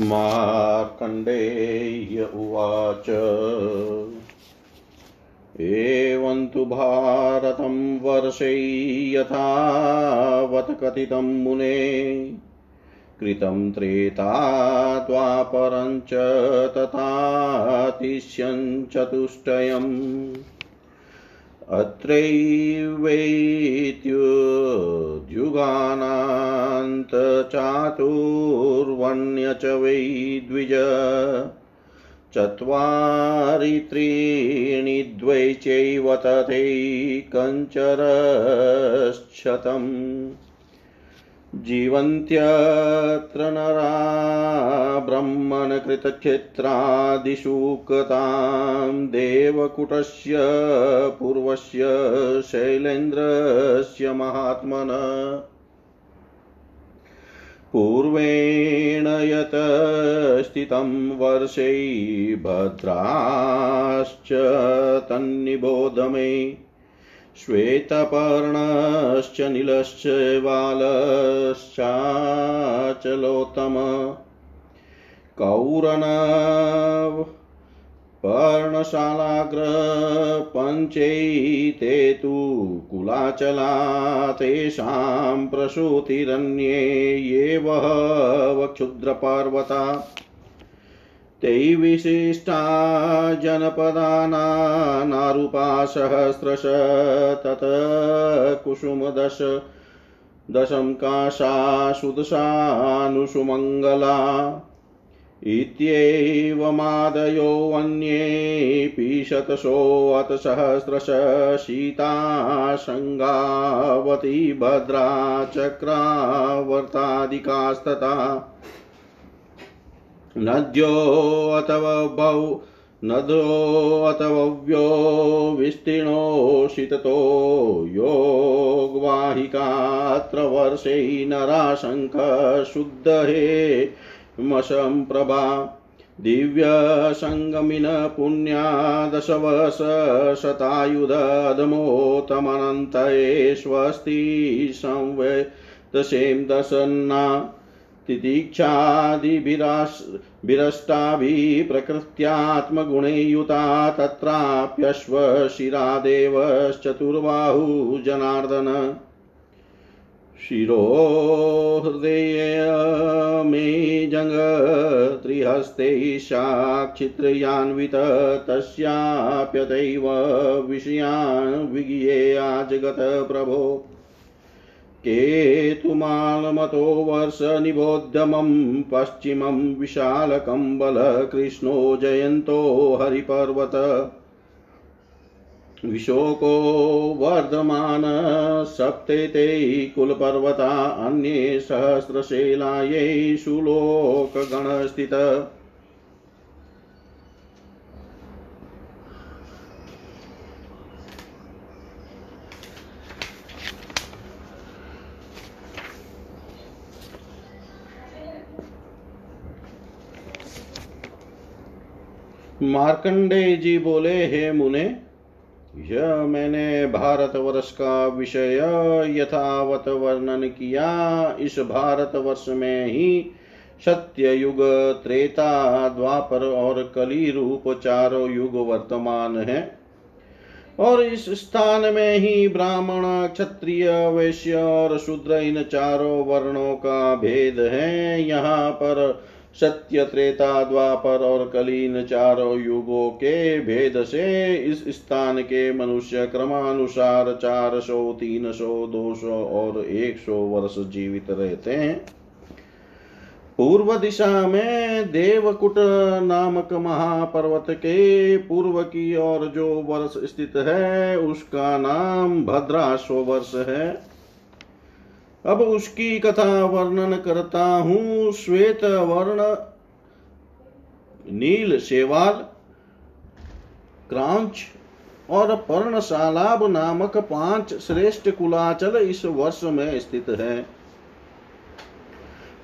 मार्कण्डेय उवाच। एवं तु भारतं वर्षै यथावत् कथितं मुने कृतं त्रेता द्वापरञ्च तथातिष्यं अत्रैवेत्युद्युगानान्तचातुर्वण्य च वै द्विज। चत्वारि त्रीणि द्वै चैव तथैकञ्चरश्शतम् जीवन्त्यत्र नरा ब्रह्मन् कृतक्षेत्रादिषु कतां देवकुटस्य पूर्वस्य शैलेन्द्रस्य महात्मन। पूर्वेण यत स्थितं वर्षै भद्राश्च तन्निबोध मे श्वेतपर्णश्च नीलश्च बालश्चाचलोत्तम कौरनव पर्णशालाग्रपञ्चैते तु कुलाचला तेषां प्रसूतिरन्ये ये बहव क्षुद्रपर्वता तै विशिष्टा जनपदानारूपा सहस्रश तत कुसुमदश दशं काशा सुदशानुषुमङ्गला इत्येवमादयोऽन्येऽपि शतशोऽथ सहस्रश सीता शङ्गावती भद्रा चक्रावर्तादिकास्तथा नद्योऽथवभौ नदोऽथवव्यो विस्तीर्णोषिततो योगवाहिकात्र वर्षै नराशङ्खशुद्धहे मशम्प्रभा। दिव्यसङ्गमिन पुण्या दशवशतायुधमोतमनन्तये स्वस्ति संवेदसें दशन्ना। तितिक्षादिभिरष्टाभिः प्रकृत्यात्मगुणे युता तत्राप्यश्वशिरादेवश्चतुर्बाहु जनार्दन शिरो मे जङ्गत्रिहस्ते साक्षित्रयान्वित तस्याप्यतैव विषयान् विज्ञेया जगत प्रभो केतुमालमतो वर्षनिबोध्यमं पश्चिमं विशालकम्बल कृष्णो जयन्तो हरिपर्वत। विशोको वर्धमान सप्तेते कुलपर्वता अन्ये सहस्रशैलायै सुलोकगणस्थित। मार्कंडे जी बोले, हे मुने, यह मैंने भारतवर्ष का विषय यथावत वर्णन किया। इस भारतवर्ष में ही सत्य युग त्रेता, द्वापर और कली रूप चारों युग वर्तमान है। और इस स्थान में ही ब्राह्मण, क्षत्रिय, वैश्य और शूद्र इन चारों वर्णों का भेद है। यहाँ पर सत्य त्रेता द्वापर और कलीन चारों युगों के भेद से इस स्थान के मनुष्य क्रमानुसार चार सौ, तीन सौ, दो सौ और एक सौ वर्ष जीवित रहते हैं। पूर्व दिशा में देवकुट नामक महापर्वत के पूर्व की ओर जो वर्ष स्थित है, उसका नाम भद्राश्व वर्ष है। अब उसकी कथा वर्णन करता हूँ, श्वेत वर्ण, नील शेवाल, क्रांच और पर्णशालाब नामक पाँच श्रेष्ठ कुलाचल इस वर्ष में स्थित है।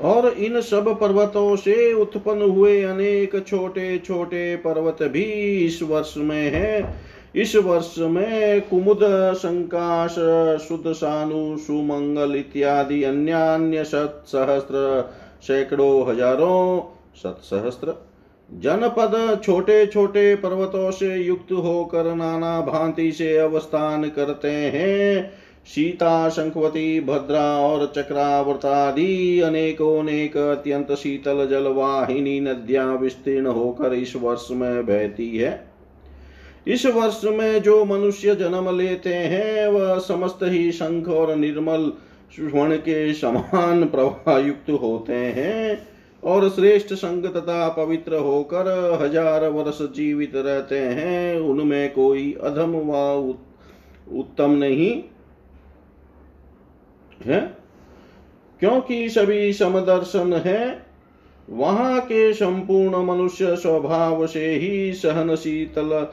और इन सब पर्वतों से उत्पन्न हुए अनेक छोटे छोटे पर्वत भी इस वर्ष में है। इस वर्ष में कुमुद संकाश शुद्ध सानु, सुमंगल इत्यादि अन्य अन्य शत सहस्त्र सैकड़ों हज़ारों शत सत्सहस्त्र जनपद छोटे छोटे पर्वतों से युक्त होकर नाना भांति से अवस्थान करते हैं। सीता, शंखवती, भद्रा और चक्रावर्तादि अनेकों अनेक अत्यंत शीतल जलवाहिनी नदियाँ विस्तीर्ण होकर इस वर्ष में बहती है। इस वर्ष में जो मनुष्य जन्म लेते हैं, वह समस्त ही शंख और निर्मल स्वर्ण के समान प्रवाह युक्त होते हैं और श्रेष्ठ संग तथा पवित्र होकर हज़ार वर्ष जीवित रहते हैं। उनमें कोई अधम व उत्तम नहीं। है? क्योंकि सभी समदर्शन है। वहाँ के संपूर्ण मनुष्य स्वभाव से ही सहन शीतल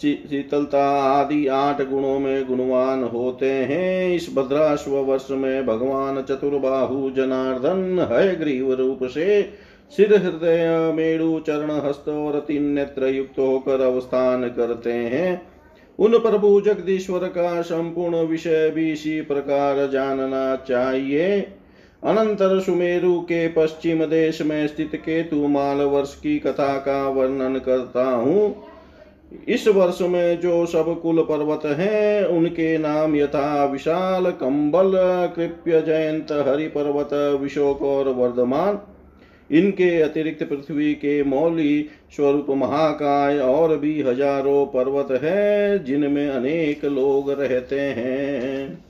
शीतलता आदि आठ गुणों में गुणवान होते हैं। इस भद्राश्व वर्ष में भगवान चतुर्बाहु जनार्दन है ग्रीव रूप से। सिर हृदय मेरु चरण हस्त और तीन नेत्र युक्त होकर अवस्थान करते हैं। उन प्रभु जगदीश्वर का संपूर्ण विषय भी इसी प्रकार जानना चाहिए। अनंतर सुमेरु के पश्चिम देश में स्थित केतु माल वर्ष की कथा का वर्णन करता हूँ। इस वर्ष में जो सब कुल पर्वत हैं, उनके नाम यथा विशाल, कंबल, कृप्य, जयंत हरि पर्वत विशोक और वर्धमान। इनके अतिरिक्त पृथ्वी के मौली, स्वरूप महाकाय और भी हज़ारों पर्वत है, जिनमें अनेक लोग रहते हैं।